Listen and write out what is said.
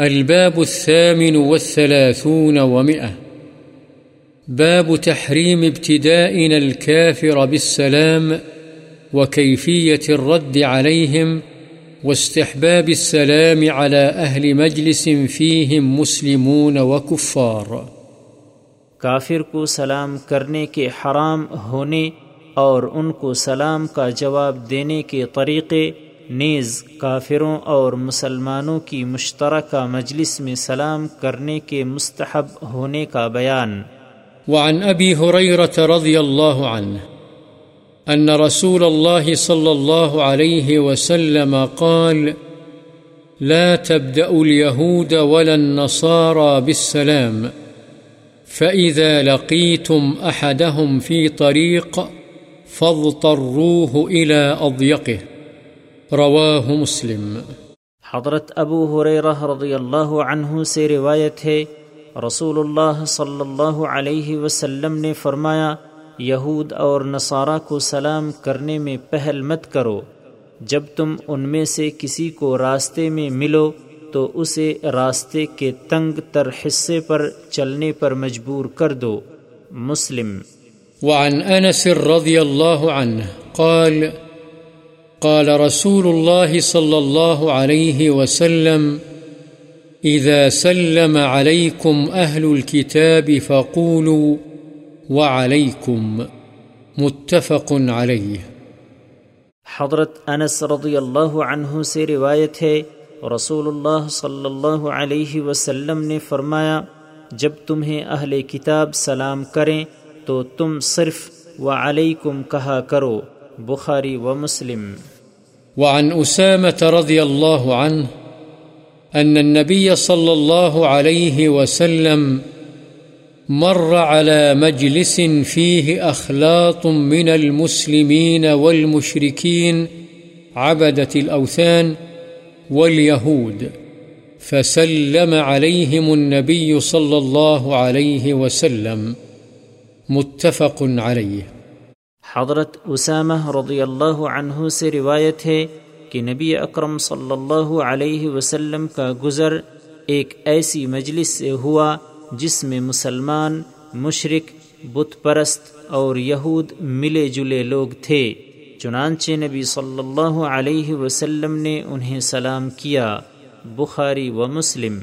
الباب الثامن والثلاثون ومئة. باب تحريم ابتدائنا الكافر بالسلام وكيفية الرد عليهم واستحباب السلام على أهل مجلس فيهم مسلمون وكفار. کافر کو سلام کرنے کے حرام ہونے اور ان کو سلام کا جواب دینے کے طریقے نیز کافروں اور مسلمانوں کی مشترکہ مجلس میں سلام کرنے کے مستحب ہونے کا بیان۔ وعن أبي هريرة رضي الله عنه أن رسول الله صلى الله عليه وسلم قال، لا تبدأ اليهود ولا النصارى بالسلام، فإذا لقيتم أحدهم في طريق فاضطروه إلى أضيقه۔ رواه مسلم. حضرت ابو حریرہ رضی اللہ عنہ سے روایت ہے رسول اللہ صلی اللہ علیہ وسلم نے فرمایا یہود اور نصارہ کو سلام کرنے میں پہل مت کرو۔ جب تم ان میں سے کسی کو راستے میں ملو تو اسے راستے کے تنگ تر حصے پر چلنے پر مجبور کر دو۔ مسلم۔ وعن أنس رضي الله عنه قال قال رسول الله صلى الله عليه وسلم، إذا سلم عليكم أهل الكتاب فقولوا وعليكم متفق عليه. حضرت انس رضی اللہ عنہ سے روایت ہے، رسول اللہ صلی اللہ علیہ وسلم نے فرمایا، جب تمہیں اہل کتاب سلام کریں، تو تم صرف و علیکم کہا کرو۔ بخاری و مسلم وعن أسامة رضي الله عنه أن النبي صلى الله عليه وسلم مر على مجلس فيه أخلاط من المسلمين والمشركين عبدة الأوثان واليهود فسلم عليهم النبي صلى الله عليه وسلم متفق عليه حضرت اسامہ رضی اللہ عنہ سے روایت ہے کہ نبی اکرم صلی اللہ علیہ وسلم کا گزر ایک ایسی مجلس سے ہوا جس میں مسلمان، مشرق، بت پرست اور یہود ملے جلے لوگ تھے۔ چنانچہ نبی صلی اللہ علیہ وسلم نے انہیں سلام کیا، بخاری و مسلم۔